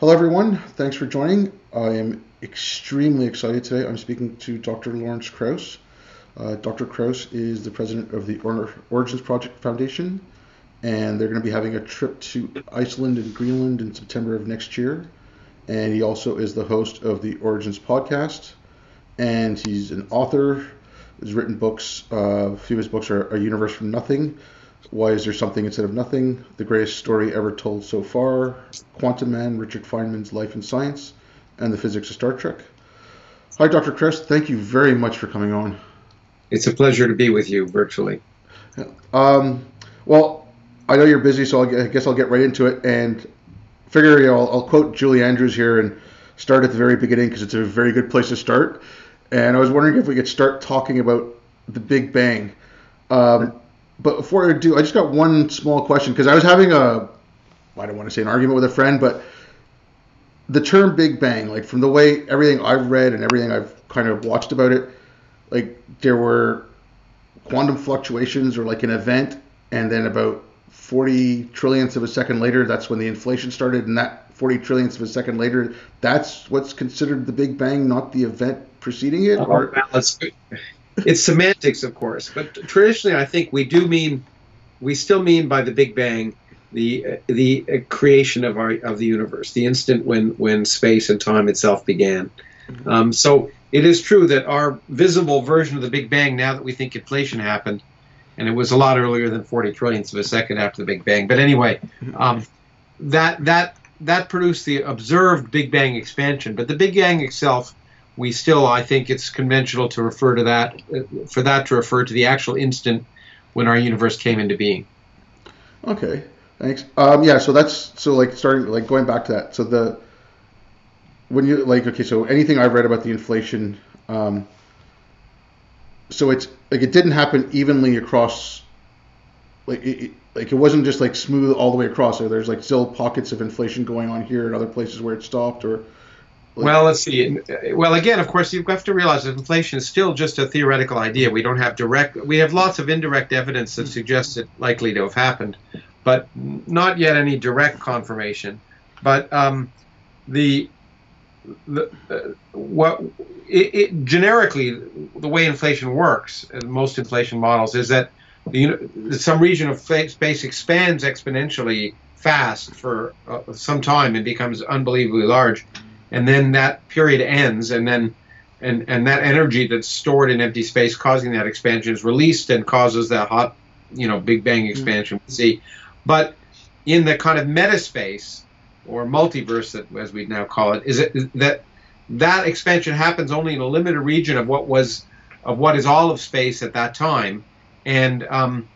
Hello, everyone. Thanks for joining. I am extremely excited today. I'm speaking to Dr. Lawrence Krauss. Uh, Dr. Krauss is the president of the Origins Project Foundation, and they're going to be having a trip to Iceland and Greenland in September of next year. And he also is the host of the Origins podcast, and he's an author. He's written books. Uh, a few of his books are A Universe from Nothing, why Is There Something Instead of Nothing? The Greatest Story Ever Told So Far, Quantum Man, Richard Feynman's Life and Science, and The Physics of Star Trek. Hi, Dr. Krauss. Thank you very much for coming on. It's a pleasure to be with you virtually. Um, well, I know you're busy, so I'll, I guess I'll get right into it and figure, you know, I'll, I'll quote Julie Andrews here and start at the very beginning because it's a very good place to start. And I was wondering if we could start talking about the Big Bang. Um, but before I do, I just got one small question because I was having a, I don't want to say an argument with a friend, but the term Big Bang, like from the way everything I've read and everything I've kind of watched about it, like there were quantum fluctuations or like an event, and then about 40 trillionths of a second later, that's when the inflation started, and that 40 trillionths of a second later, that's what's considered the Big Bang, not the event preceding it. Oh, or... well, it's semantics, of course, but traditionally, I think we do mean we still mean by the Big Bang the the creation of our of the universe, the instant when when space and time itself began. Mm-hmm. Um, so it is true that our visible version of the Big Bang, now that we think inflation happened, and it was a lot earlier than 40 trillionths of a second after the Big Bang. But anyway, mm-hmm. um, that that that produced the observed Big Bang expansion. But the Big Bang itself we still, I think it's conventional to refer to that, for that to refer to the actual instant when our universe came into being. Okay, thanks. Um, yeah, so that's so like starting like going back to that. So the when you like okay, so anything I've read about the inflation, um, so it's like it didn't happen evenly across. Like it, like it wasn't just like smooth all the way across. There's like still pockets of inflation going on here and other places where it stopped, or well, let's see. Well, again, of course, you have to realize that inflation is still just a theoretical idea. We don't have direct. We have lots of indirect evidence that suggests it likely to have happened, but not yet any direct confirmation. But um, the the uh, what it, it, generically the way inflation works in most inflation models is that the, some region of space expands exponentially fast for uh, some time and becomes unbelievably large and then that period ends, and then and and that energy that's stored in empty space causing that expansion is released and causes that hot, you know, Big Bang mm-hmm. expansion mm-hmm. we see. But in the kind of meta space or multiverse, that as we now call it, is it that that expansion happens only in a limited region of what was of what is all of space at that time, and um,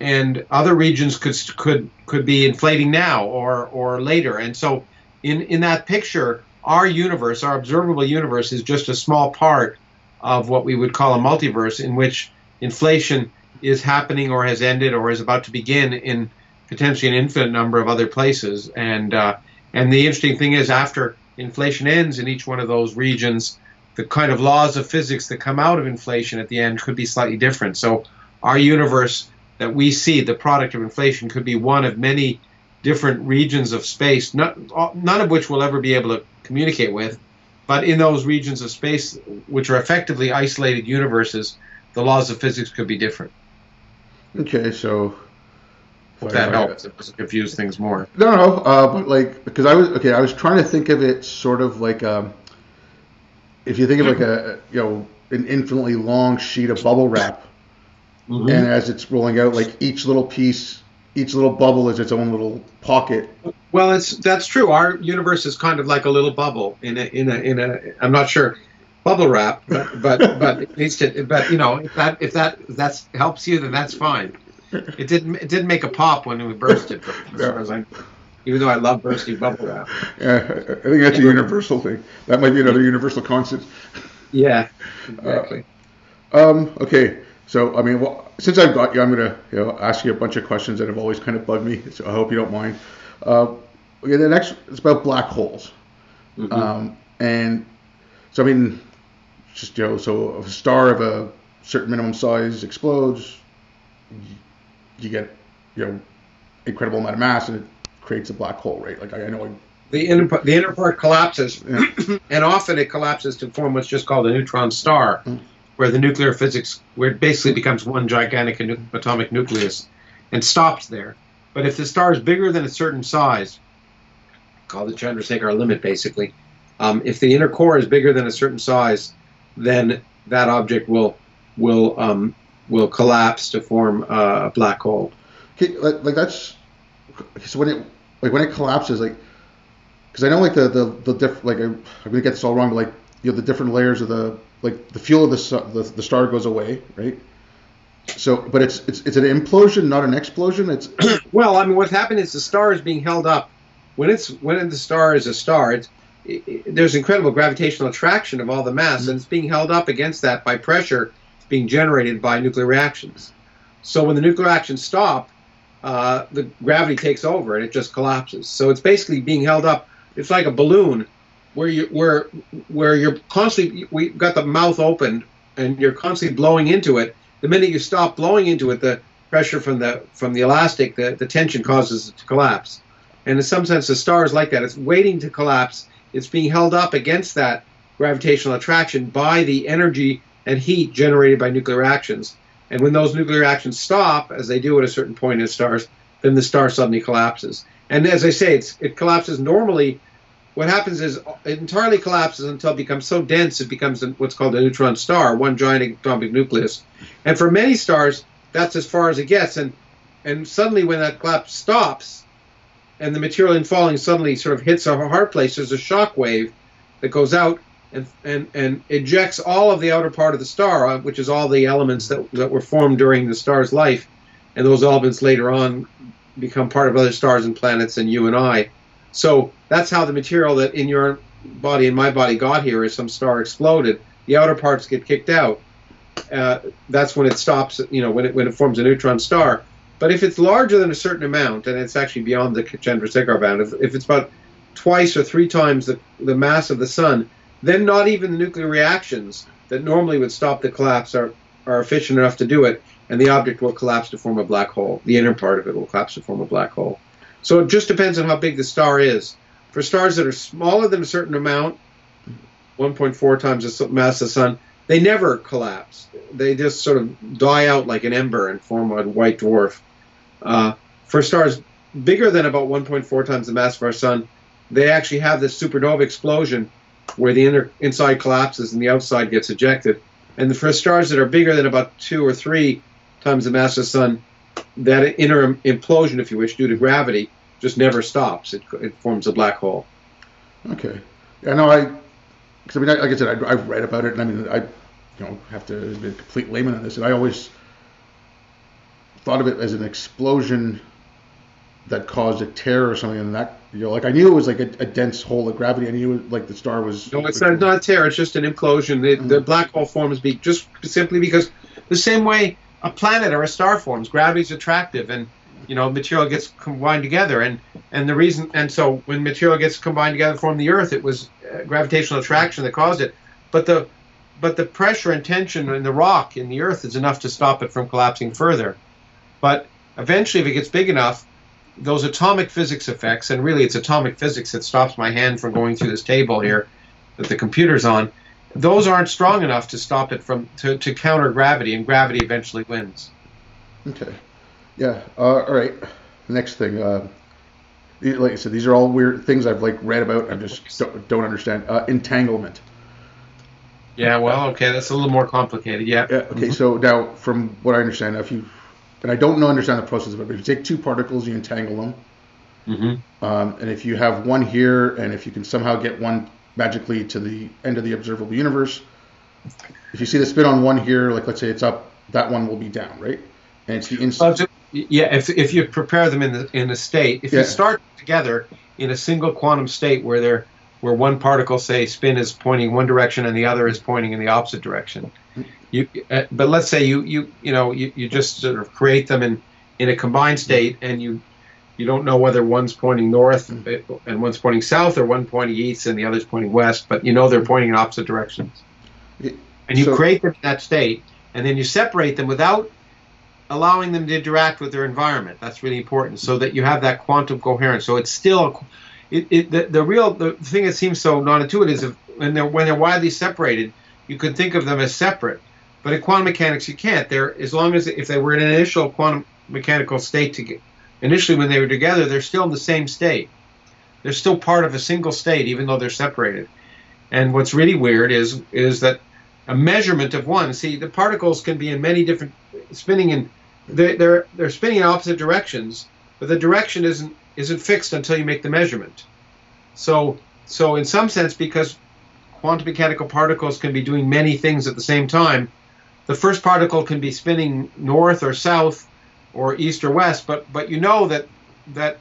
and other regions could could could be inflating now or or later, and so in in that picture our universe, our observable universe, is just a small part of what we would call a multiverse in which inflation is happening or has ended or is about to begin in potentially an infinite number of other places. And uh, and the interesting thing is, after inflation ends in each one of those regions, the kind of laws of physics that come out of inflation at the end could be slightly different. So our universe that we see, the product of inflation, could be one of many different regions of space, not, none of which we'll ever be able to communicate with. But in those regions of space, which are effectively isolated universes, the laws of physics could be different. Okay, so if that helps, it doesn't confuse things more. No, no, uh, but like because I was okay, I was trying to think of it sort of like um, if you think of like a you know an infinitely long sheet of bubble wrap, mm-hmm. and as it's rolling out, like each little piece each little bubble is its own little pocket. Well, it's that's true. Our universe is kind of like a little bubble in a in a in a. I'm not sure bubble wrap, but but but it needs to. But you know, if that if that that helps you, then that's fine. It didn't it didn't make a pop when we burst it. even though I love bursting bubble wrap. Yeah, I think that's a universal thing. That might be another universal constant. Yeah, exactly. Uh, um, okay, so I mean, well, since I've got you, I'm gonna you know ask you a bunch of questions that have always kind of bugged me. So I hope you don't mind. Uh, okay, the next is about black holes, mm-hmm. um, and so I mean, just you know, so a star of a certain minimum size explodes, you get you know incredible amount of mass, and it creates a black hole, right? Like I, I know the inner the inner part collapses, and often it collapses to form what's just called a neutron star, Mm. Where the nuclear physics where it basically becomes one gigantic atomic nucleus, and stops there. But if the star is bigger than a certain size, called the Chandrasekhar limit, basically, um, if the inner core is bigger than a certain size, then that object will will um, will collapse to form uh, a black hole. Okay, like, like that's so when it like when it collapses, like because I know like the the the diff like I, I'm gonna get this all wrong, but like you know the different layers of the like the fuel of the the, the star goes away, right? So, but it's it's it's an implosion, not an explosion. It's Well, I mean, what's happened is the star is being held up. When it's when the star is a star, it's, it, it- there's incredible gravitational attraction of all the mass, and it's being held up against that by pressure being generated by nuclear reactions. So when the nuclear reactions stop, uh, the gravity takes over and it just collapses. So it's basically being held up. It's like a balloon where you where where you're constantly we've got the mouth open and you're constantly blowing into it. The minute you stop blowing into it, the pressure from the from the elastic, the, the tension causes it to collapse. And in some sense, the star is like that. It's waiting to collapse. It's being held up against that gravitational attraction by the energy and heat generated by nuclear reactions. And when those nuclear reactions stop, as they do at a certain point in stars, then the star suddenly collapses. And as I say, it's, it collapses normally. What happens is it entirely collapses until it becomes so dense it becomes what's called a neutron star, one giant atomic nucleus. And for many stars, that's as far as it gets. And and suddenly, when that collapse stops, and the material in falling suddenly sort of hits a hard place, there's a shock wave that goes out and, and, and ejects all of the outer part of the star, uh, which is all the elements that, that were formed during the star's life. And those elements later on become part of other stars and planets and you and I. So that's how the material that in your body and my body got here is some star exploded. The outer parts get kicked out. Uh, that's when it stops, you know, when it, when it forms a neutron star. But if it's larger than a certain amount, and it's actually beyond the Chandrasekhar band, if, if it's about twice or three times the, the mass of the sun, then not even the nuclear reactions that normally would stop the collapse are, are efficient enough to do it, and the object will collapse to form a black hole. The inner part of it will collapse to form a black hole. So it just depends on how big the star is. For stars that are smaller than a certain amount, 1.4 times the mass of the sun, they never collapse. They just sort of die out like an ember and form a white dwarf. Uh, for stars bigger than about 1.4 times the mass of our sun, they actually have this supernova explosion where the inner inside collapses and the outside gets ejected. And for stars that are bigger than about two or three times the mass of the sun, that inner implosion, if you wish, due to gravity, just never stops. It, it forms a black hole. okay. I know I because I mean, I- like I said, I, I've read about it, and I mean, I you know have to be a complete layman on this, and I always thought of it as an explosion that caused a tear or something, and that you know, like I knew it was like a, a dense hole of gravity. I knew it, like the star was. No, it's not, not a tear. It's just an implosion. The, the Mhm. black hole forms be just simply because the same way a planet or a star forms, gravity's attractive, and you know material gets combined together. And and the reason, and so when material gets combined together to form the Earth, it was gravitational attraction that caused it. But the but the pressure and tension in the rock in the Earth is enough to stop it from collapsing further. But eventually, if it gets big enough, those atomic physics effects, and really it's atomic physics that stops my hand from going through this table here that the computer's on, those aren't strong enough to stop it from to, to counter gravity, and gravity eventually wins. Okay. Yeah. Uh, all right. Next thing. Uh, like I said, these are all weird things I've like read about. I just don't, don't understand. Uh, entanglement. Yeah, well, okay, that's a little more complicated. Yeah. Yeah. Okay. So now, from what I understand, if you and I don't know understand the process of it, but if you take two particles, you entangle them, hmm um, and if you have one here, and if you can somehow get one magically to the end of the observable universe, if you see the spin on one here, like let's say it's up, that one will be down, right? And it's the ju- yeah, if, if you prepare them in the in a state, if Yeah. you start together in a single quantum state where they're where one particle, say, spin is pointing one direction and the other is pointing in the opposite direction, you. Uh, but let's say you you you know you, you just sort of create them in in a combined state and you you don't know whether one's pointing north uh, and one's pointing south or one pointing east and the other's pointing west, but you know they're pointing in opposite directions. And you so- create them in that state, and then you separate them without allowing them to interact with their environment. That's really important, so that you have that quantum coherence. So it's still it, it the, the real the thing that seems so non-intuitive is if, when they're when they're widely separated, you could think of them as separate. But in quantum mechanics, you can't. They're as long as if they were in an initial quantum mechanical state to initially when they were together, they're still in the same state. They're still part of a single state, even though they're separated. And what's really weird is is that a measurement of one. See, the particles can be in many different spinning in they're they're, spinning in opposite directions, but the direction isn't isn't fixed until you make the measurement. So so in some sense, because quantum mechanical particles can be doing many things at the same time, the first particle can be spinning north or south or east or west, but but you know that that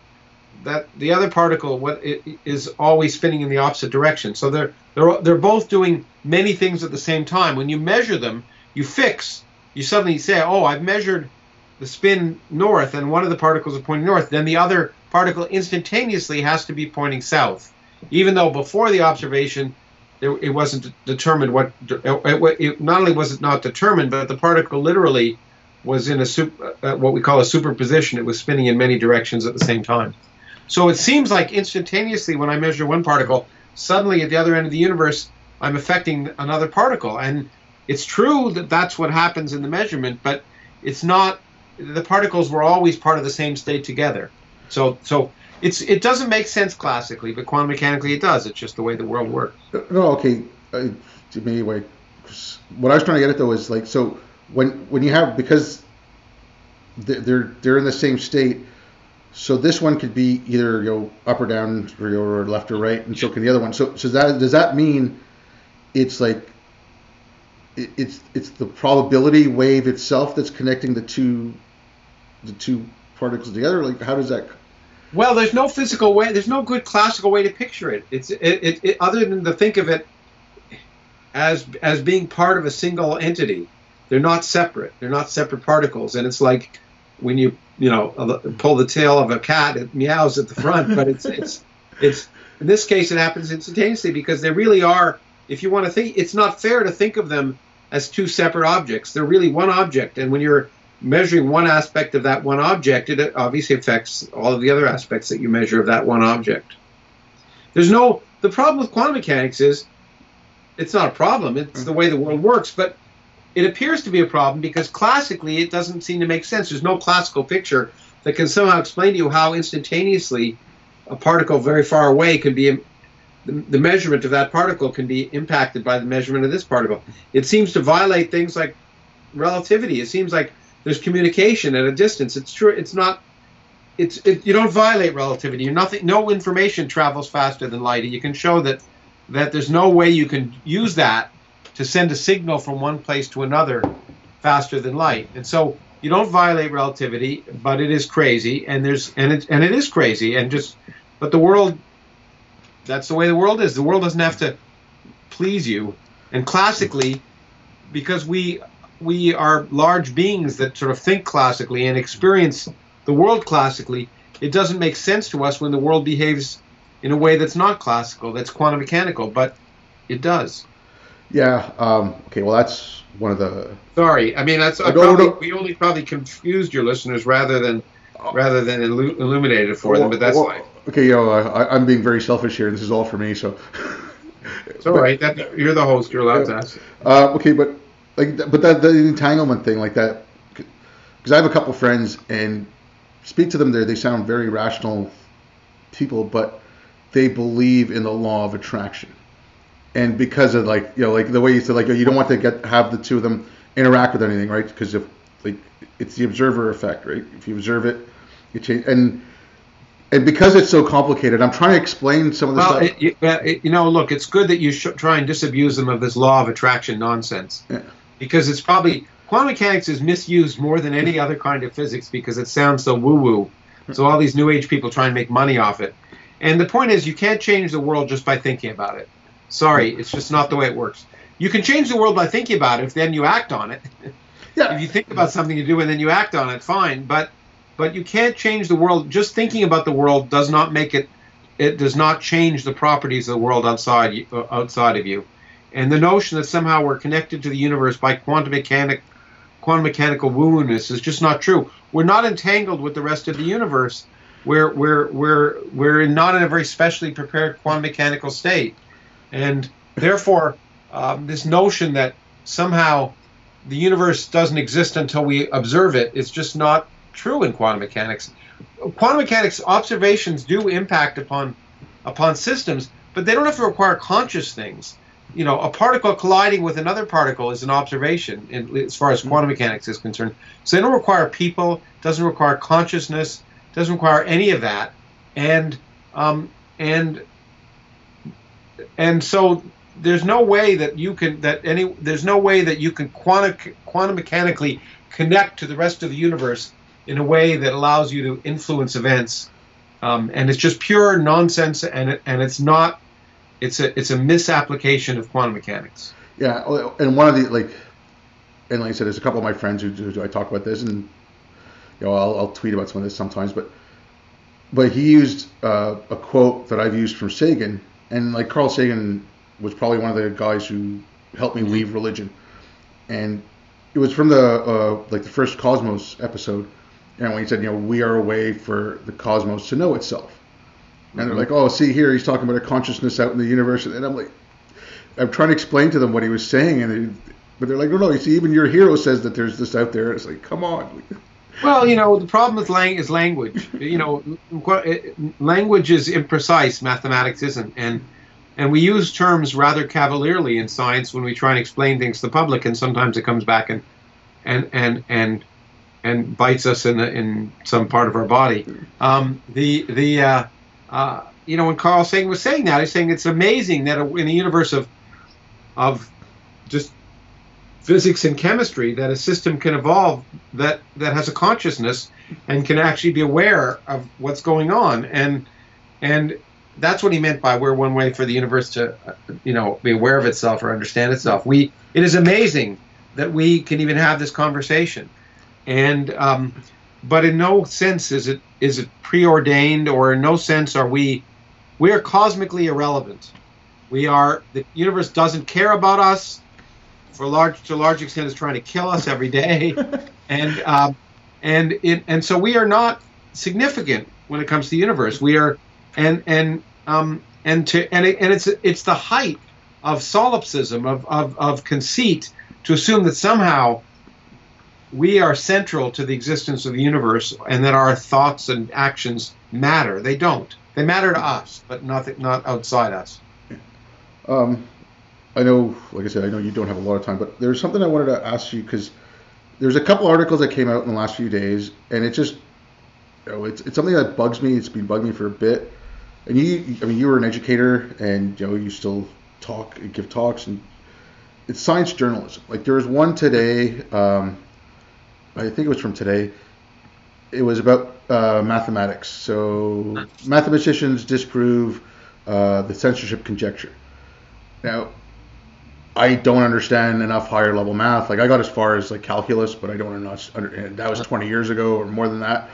that the other particle what is always spinning in the opposite direction. So they're they're they're both doing many things at the same time. When you measure them, you fix. You suddenly say, "Oh, I've measured the spin north, and one of the particles is pointing north." Then the other particle instantaneously has to be pointing south, even though before the observation it, wasn't determined what. It, it, not only was it not determined, but the particle literally was in a super, uh, what we call a superposition. It was spinning in many directions at the same time. So it seems like instantaneously when I measure one particle, suddenly at the other end of the universe, I'm affecting another particle. And it's true that that's what happens in the measurement, but it's not. The particles were always part of the same state together. So so it's it doesn't make sense classically, but quantum mechanically it does. It's just the way the world works. No, okay. Uh, anyway, what I was trying to get at though is like so when when you have because they're they're in the same state. So this one could be either you know up or down or, left or right, and so can the other one. So so that does that mean it's like it's it's the probability wave itself that's connecting the two the two particles together? Like how does that? Well, there's no physical way. There's no good classical way to picture it. It's it, it, it other than to think of it as as being part of a single entity. They're not separate. They're not separate particles. And it's like when you you know pull the tail of a cat, it meows at the front, but it's it's it's in this case it happens instantaneously because they really are. If you want to think, it's not fair to think of them as two separate objects. They're really one object, and when you're measuring one aspect of that one object, it obviously affects all of the other aspects that you measure of that one object. There's no the problem with quantum mechanics is it's not a problem. It's the way the world works, but it appears to be a problem because classically it doesn't seem to make sense. There's no classical picture that can somehow explain to you how instantaneously a particle very far away can be the, the measurement of that particle can be impacted by the measurement of this particle. It seems to violate things like relativity. It seems like there's communication at a distance. It's true. It's not. It's it, you don't violate relativity. You're nothing. No information travels faster than light. and You can show that that there's no way you can use that to send a signal from one place to another faster than light. And so you don't violate relativity, but it is crazy, and there's and it and it is crazy, and just but the world. That's the way the world is. The world doesn't have to please you, and classically, because we we are large beings that sort of think classically and experience the world classically, it doesn't make sense to us when the world behaves in a way that's not classical, that's quantum mechanical, but it does. Yeah. Um, okay. Well, that's one of the. Sorry. I mean, that's I probably, we only probably confused your listeners rather than rather than illu- illuminated for well, them. But that's well, Okay. You know, I, am being very selfish here. This is all for me. So. it's all but, right. That, you're the host. You're allowed yeah. to ask. Uh, okay, but like, but that the entanglement thing, like that, because I have a couple friends and speak to them there. They sound very rational people, but they believe in the law of attraction and because of like you know like the way you said like you don't want to get have the two of them interact with anything right because if like it's the observer effect right if you observe it you change and and because it's so complicated i'm trying to explain some of the well, stuff it, it, you know look it's good that you try and disabuse them of this law of attraction nonsense yeah. Because it's probably quantum mechanics is misused more than any other kind of physics because it sounds so woo woo so all these new age people try and make money off it and the point is you can't change the world just by thinking about it Sorry, it's just not the way it works. You can change the world by thinking about it if then you act on it. Yeah. if you think about something you do and then you act on it, fine. But but you can't change the world. Just thinking about the world does not make it. It does not change the properties of the world outside uh, outside of you. And the notion that somehow we're connected to the universe by quantum mechanic, quantum mechanical woo-wooness is just not true. We're not entangled with the rest of the universe we're we're we're we're not in a very specially prepared quantum mechanical state, and therefore um, this notion that somehow the universe doesn't exist until we observe it is just not true in quantum mechanics. Quantum mechanics observations do impact upon upon systems, but they don't have to require conscious things. You know, a particle colliding with another particle is an observation in, as far as quantum mechanics is concerned. So they don't require people, doesn't require consciousness, doesn't require any of that, and um, and and so there's no way that you can that any there's no way that you can quantum quantum mechanically connect to the rest of the universe in a way that allows you to influence events. Um, and it's just pure nonsense and it, and it's not it's a it's a misapplication of quantum mechanics. Yeah and one of the like and like I said there's a couple of my friends who, who I talk about this and you know I'll, I'll tweet about some of this sometimes but but he used uh, a quote that I've used from Sagan and like Carl Sagan was probably one of the guys who helped me leave religion, and it was from the uh, like the first Cosmos episode, and when he said, you know, we are a way for the cosmos to know itself, and they're like, oh, see here, he's talking about a consciousness out in the universe, and I'm like, I'm trying to explain to them what he was saying, and they, but they're like, no, no, you see, even your hero says that there's this out there. It's like, come on. Well, you know, the problem with lang- is language. you know, language is imprecise. Mathematics isn't, and and we use terms rather cavalierly in science when we try and explain things to the public, and sometimes it comes back and and and and and bites us in in some part of our body. Um, the the uh, uh, you know when Carl Sagan was saying that, he's saying it's amazing that in a universe of of just physics and chemistry that a system can evolve that that has a consciousness and can actually be aware of what's going on and and that's what he meant by we're one way for the universe to, you know, be aware of itself or understand itself. We it is amazing that we can even have this conversation, and um, but in no sense is it is it preordained or in no sense are we we are cosmically irrelevant. We are the universe doesn't care about us for large to a large extent is trying to kill us every day, and um, and it, and so we are not significant when it comes to the universe. We are and and um, and to and, it, and it's it's the height of solipsism of, of of conceit to assume that somehow we are central to the existence of the universe and that our thoughts and actions matter. They don't. They matter to us, but nothing not outside us. Um, I know, like I said, I know you don't have a lot of time, but there's something I wanted to ask you because there's a couple articles that came out in the last few days, and it just, you know, it's, it's something that bugs me. It's been bugging me for a bit and you, I mean, you were an educator, and you know, you still talk, and give talks, and it's science journalism. Like there was one today, um, I think it was from today. It was about uh, mathematics. So mathematicians disprove uh, the censorship conjecture. Now, I don't understand enough higher level math. Like I got as far as like calculus, but I don't understand. That was 20 years ago or more than that.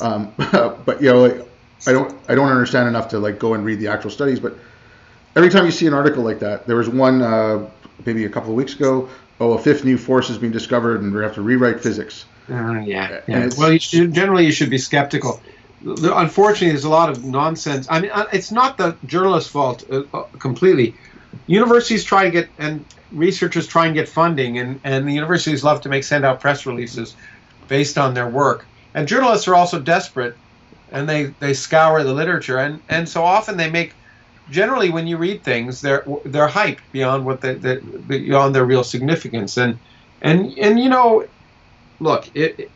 Um, but you know, like, I don't I don't understand enough to like go and read the actual studies, but every time you see an article like that, there was one uh, maybe a couple of weeks ago. Oh, a fifth new force has been discovered, and we have to rewrite physics. Uh, yeah, yeah. Well, you should, generally you should be skeptical. Unfortunately, there's a lot of nonsense. I mean, uh, it's not the journalist's fault uh, uh, completely. Universities try to get and researchers try and get funding, and, and the universities love to make send out press releases based on their work. And journalists are also desperate and they they scour the literature and and so often they make generally when you read things they're they're hyped beyond what they, they beyond their real significance and and and you know look it, it,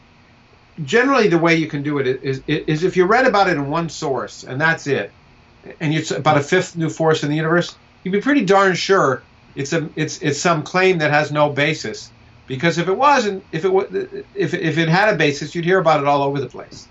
generally the way you can do it is is if you read about it in one source and that's it and it's about a fifth new force in the universe you'd be pretty darn sure it's a it's it's some claim that has no basis because if it wasn't if it if if it had a basis you'd hear about it all over the place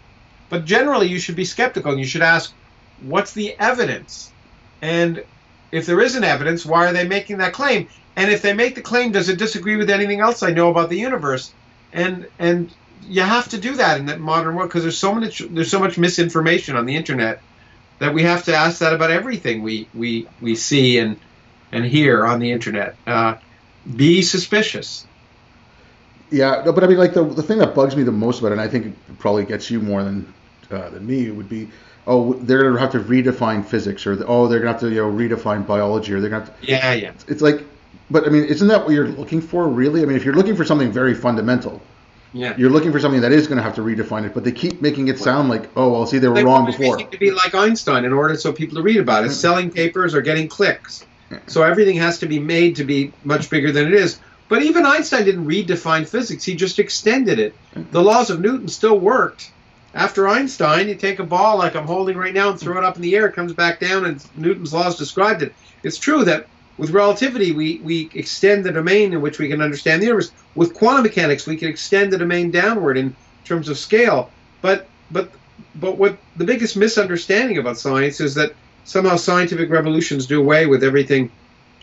but generally, you should be skeptical and you should ask, what's the evidence? And if there isn't evidence, why are they making that claim? And if they make the claim, does it disagree with anything else I know about the universe? And and you have to do that in that modern world because there's so much there's so much misinformation on the internet that we have to ask that about everything we we we see and and hear on the internet. Uh, be suspicious. Yeah, no, but I mean, like the the thing that bugs me the most about it, and I think it probably gets you more than uh, than me would be, oh, they're gonna have to redefine physics, or oh, they're gonna have to you know redefine biology, or they're gonna. Have to, yeah, yeah. It's like, but I mean, isn't that what you're looking for, really? I mean, if you're looking for something very fundamental, yeah. You're looking for something that is going to have to redefine it, but they keep making it sound like, oh, well, see, they were They wrong before. to be like Einstein in order so people to read about it, selling papers or getting clicks. So everything has to be made to be much bigger than it is. But even Einstein didn't redefine physics; he just extended it. The laws of Newton still worked. After Einstein, you take a ball like I'm holding right now and throw it up in the air, it comes back down, and Newton's laws described it. It's true that with relativity, we, we extend the domain in which we can understand the universe. With quantum mechanics, we can extend the domain downward in terms of scale. But but but what the biggest misunderstanding about science is that somehow scientific revolutions do away with everything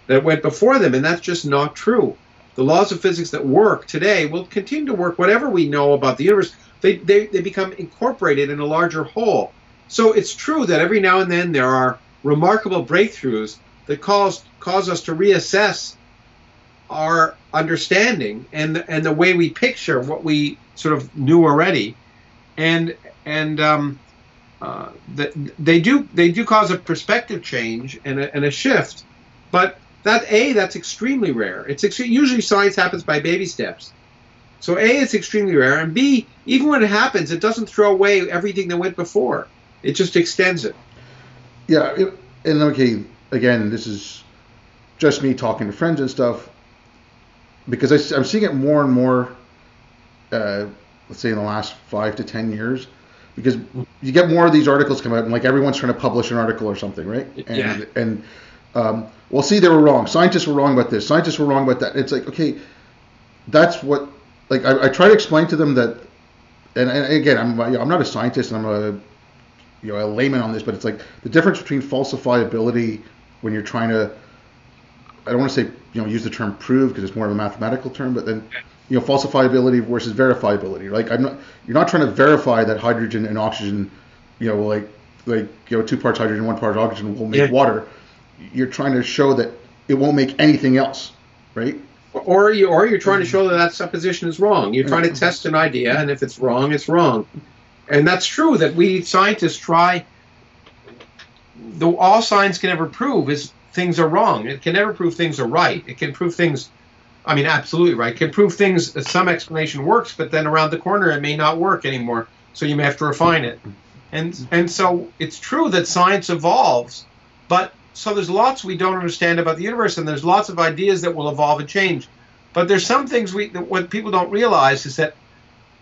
that went before them, and that's just not true. The laws of physics that work today will continue to work whatever we know about the universe. They, they, they become incorporated in a larger whole. So it's true that every now and then there are remarkable breakthroughs that cause cause us to reassess our understanding and and the way we picture what we sort of knew already, and and um, uh, that they do they do cause a perspective change and a, and a shift, but that a that's extremely rare. It's ex- usually science happens by baby steps. So a it's extremely rare, and b even when it happens, it doesn't throw away everything that went before. It just extends it. Yeah, it, and okay, again, this is just me talking to friends and stuff because I, am seeing it more and more. Uh, let's say in the last five to ten years, because you get more of these articles come out, and like everyone's trying to publish an article or something, right? And, yeah. And um, well, see, they were wrong. Scientists were wrong about this. Scientists were wrong about that. It's like okay, that's what. Like I, I try to explain to them that, and, and again, I'm you know, I'm not a scientist, and I'm a you know a layman on this, but it's like the difference between falsifiability when you're trying to I don't want to say you know use the term prove because it's more of a mathematical term, but then you know falsifiability versus verifiability. Like I'm not you're not trying to verify that hydrogen and oxygen, you know, like like you know two parts hydrogen, one part oxygen will make Yeah. water. You're trying to show that it won't make anything else, right? Or you or you're trying to mm. show that that supposition is wrong. You're trying to mm-hmm. test an idea, and if it's wrong, it's wrong. And that's true that we scientists try. The all science can ever prove is things are wrong. It can never prove things are right. It can prove things. I mean, absolutely right. It can prove things. Uh, some explanation works, but then around the corner it may not work anymore. So you may have to refine it. And and so it's true that science evolves, but so there's lots we don't understand about the universe, and there's lots of ideas that will evolve and change. But there's some things we that what people don't realize is that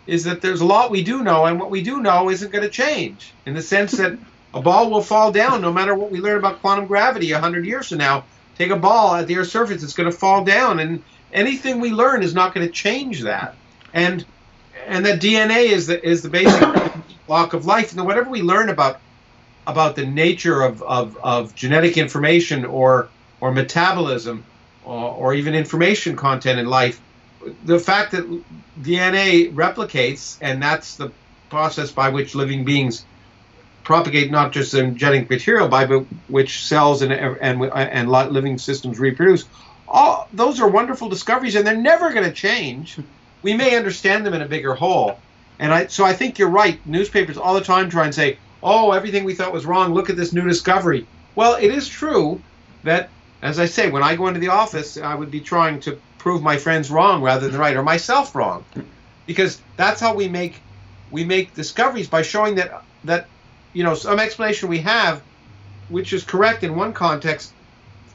is that there's a lot we do know, and what we do know isn't going to change. In the sense that a ball will fall down no matter what we learn about quantum gravity a hundred years from now. Take a ball at the Earth's surface, it's going to fall down, and anything we learn is not going to change that. And and that DNA is the is the basic block of life. And whatever we learn about about the nature of, of, of genetic information or or metabolism or, or even information content in life, the fact that DNA replicates and that's the process by which living beings propagate not just their genetic material by but which cells and and and living systems reproduce. All those are wonderful discoveries, and they're never going to change. We may understand them in a bigger whole, and I so I think you're right. Newspapers all the time try and say, "Oh, everything we thought was wrong. Look at this new discovery." Well, it is true that, as I say, when I go into the office, I would be trying to prove my friends wrong rather than right, or myself wrong, because that's how we make we make discoveries by showing that that you know some explanation we have, which is correct in one context,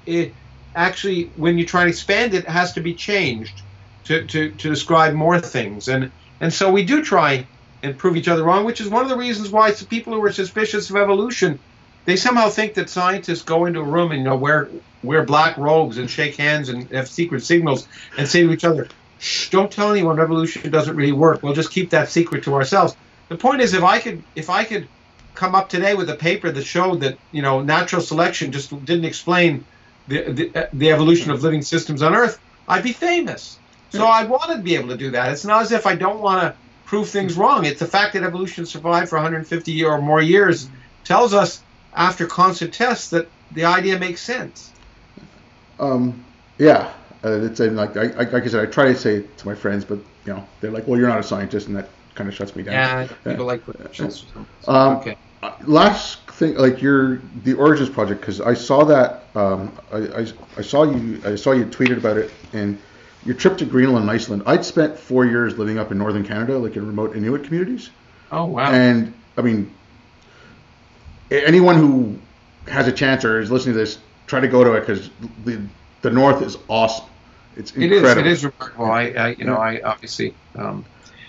it actually when you try and expand it has to be changed to, to, to describe more things and and so we do try and prove each other wrong, which is one of the reasons why people who are suspicious of evolution, they somehow think that scientists go into a room and you know wear wear black robes and shake hands and have secret signals and say to each other, Shh, don't tell anyone evolution doesn't really work. We'll just keep that secret to ourselves. The point is if I could if I could come up today with a paper that showed that, you know, natural selection just didn't explain the the, the evolution of living systems on Earth, I'd be famous. So hmm. I want to be able to do that. It's not as if I don't want to prove things wrong. It's the fact that evolution survived for 150 or more years tells us, after constant tests, that the idea makes sense. Um, yeah, uh, it's and like I, I, like I said, I try to say it to my friends, but you know they're like, well, you're not a scientist, and that kind of shuts me down. Yeah, people like credentials. Um, okay. Last thing, like your the Origins project, because I saw that um, I, I, I saw you I saw you tweeted about it and your trip to Greenland and Iceland. I'd spent four years living up in northern Canada, like in remote Inuit communities. Oh wow! And I mean, anyone who has a chance or is listening to this, try to go to it because the the north is awesome. It's incredible. It is. It is remarkable. I, I you know, I obviously, um,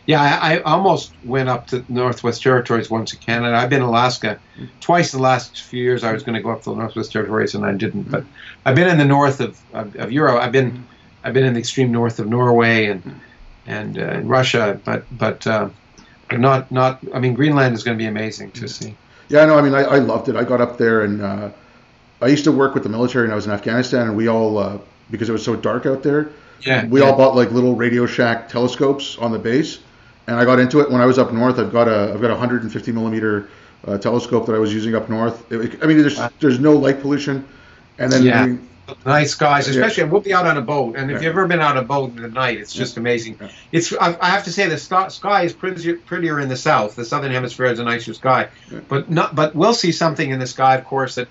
yeah, I, I, almost went up to Northwest Territories once in Canada. I've been in Alaska twice in the last few years. I was going to go up to the Northwest Territories and I didn't. But I've been in the north of, of, of Europe. I've been I've been in the extreme north of Norway and and uh, in Russia, but but uh, but not not. I mean, Greenland is going to be amazing to see. Yeah, no, I mean, I, I loved it. I got up there and uh, I used to work with the military, and I was in Afghanistan, and we all uh, because it was so dark out there. Yeah. We yeah. all bought like little Radio Shack telescopes on the base, and I got into it when I was up north. I've got a I've got a 150 millimeter uh, telescope that I was using up north. It, I mean, there's there's no light pollution, and then yeah. Nice skies, especially yeah. we'll be out on a boat, and if yeah. you've ever been out on a boat in the night, it's just amazing. Yeah. It's I, I, have to say the sky is prettier, prettier in the south. The southern hemisphere has a nicer sky, but not but we'll see something in the sky, of course, that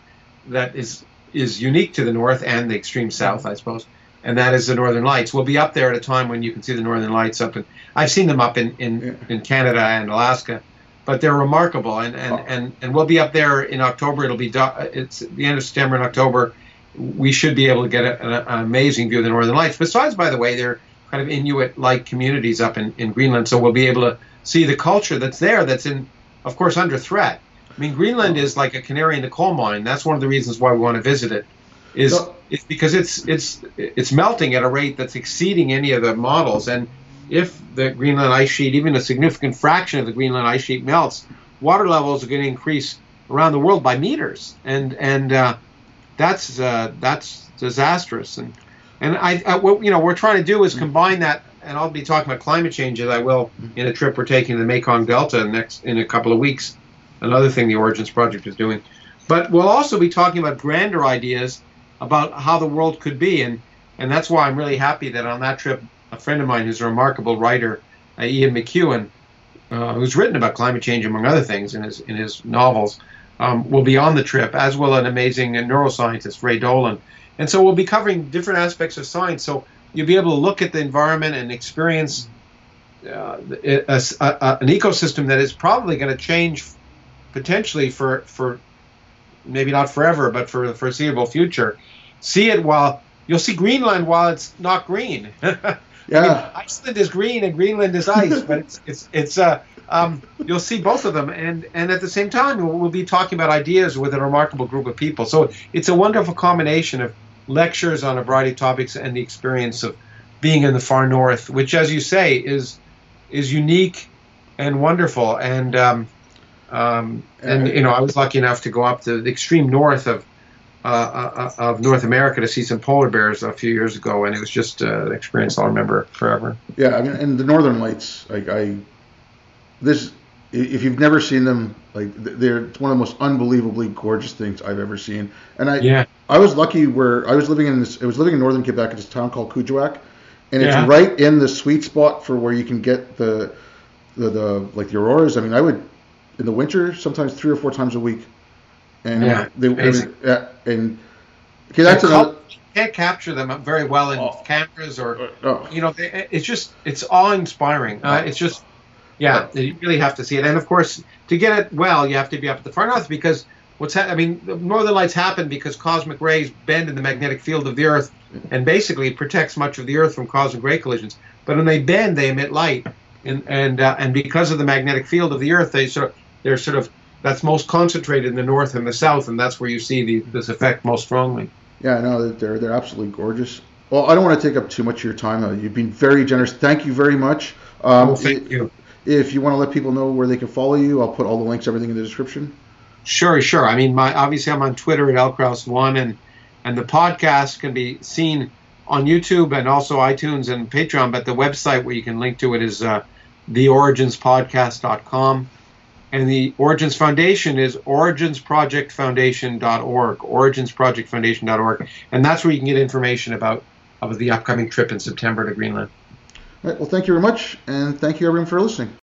that is is unique to the north and the extreme south, I suppose. And that is the Northern Lights. We'll be up there at a time when you can see the Northern Lights up, and I've seen them up in, in, in Canada and Alaska, but they're remarkable. And, and, oh. and, and we'll be up there in October. It'll be it's the end of September and October we should be able to get a, an, an, amazing view of the Northern Lights. Besides, by the way, they're kind of Inuit-like communities up in, in Greenland, so we'll be able to see the culture that's there. That's in, of course, under threat. I mean, Greenland is like a canary in the coal mine. That's one of the reasons why we want to visit it. Is so, it's because it's it's it's melting at a rate that's exceeding any of the models. And if the Greenland ice sheet, even a significant fraction of the Greenland ice sheet melts, water levels are going to increase around the world by meters. And and uh, that's uh, that's disastrous. And and I, I, what you know we're trying to do is combine that. And I'll be talking about climate change as I will in a trip we're taking to the Mekong Delta next in a couple of weeks. Another thing the Origins Project is doing. But we'll also be talking about grander ideas about how the world could be, and and that's why I'm really happy that on that trip, a friend of mine who's a remarkable writer, uh, Ian McEwan, uh, who's written about climate change among other things in his in his novels, um, will be on the trip, as will an amazing neuroscientist, Ray Dolan. And so we'll be covering different aspects of science. So you'll be able to look at the environment and experience uh, a, a, a, an ecosystem that is probably going to change potentially for, for maybe not forever, but for the foreseeable future. See it while you'll see Greenland while it's not green. yeah. I mean, Iceland is green and Greenland is ice, but it's it's it's uh um, you'll see both of them, and and at the same time, we'll be talking about ideas with a remarkable group of people. So it's a wonderful combination of lectures on a variety of topics and the experience of being in the far north, which, as you say, is is unique and wonderful. And um, um, and you know, I was lucky enough to go up to the extreme north of uh, uh, of North America to see some polar bears a few years ago, and it was just uh, an experience I'll remember forever. Yeah, I mean, and the Northern Lights, like I this if you've never seen them, like they're it's one of the most unbelievably gorgeous things I've ever seen. And I yeah. I was lucky where I was living in this I was living in northern Quebec at this town called Kuujjuaq, and it's yeah. right in the sweet spot for where you can get the the, the like the auroras. I mean, I would in the winter sometimes three or four times a week, and yeah, they, mean, yeah, and okay, that's another. You can't capture them very well in oh. cameras or, oh. you know, it's just it's awe inspiring. Uh, it's just yeah, you really have to see it, and of course, to get it well, you have to be up at the far north because what's ha- I mean, the northern lights happen because cosmic rays bend in the magnetic field of the Earth, and basically it protects much of the Earth from cosmic ray collisions. But when they bend, they emit light, and and uh, and because of the magnetic field of the Earth, they sort of they're sort of that's most concentrated in the north and the south, and that's where you see the, this effect most strongly. Yeah, no, they're they're absolutely gorgeous. Well, I don't want to take up too much of your time. Uh, you've been very generous. Thank you very much. Um, well, thank you. If you want to let people know where they can follow you, I'll put all the links, everything in the description. Sure, sure. I mean, my obviously I'm on Twitter at lkrauss1, and and the podcast can be seen on YouTube and also iTunes and Patreon. But the website where you can link to it is uh, theoriginspodcast.com. And the Origins Foundation is originsprojectfoundation.org, originsprojectfoundation.org. And that's where you can get information about, about the upcoming trip in September to Greenland. All right. Well, thank you very much, and thank you everyone for listening.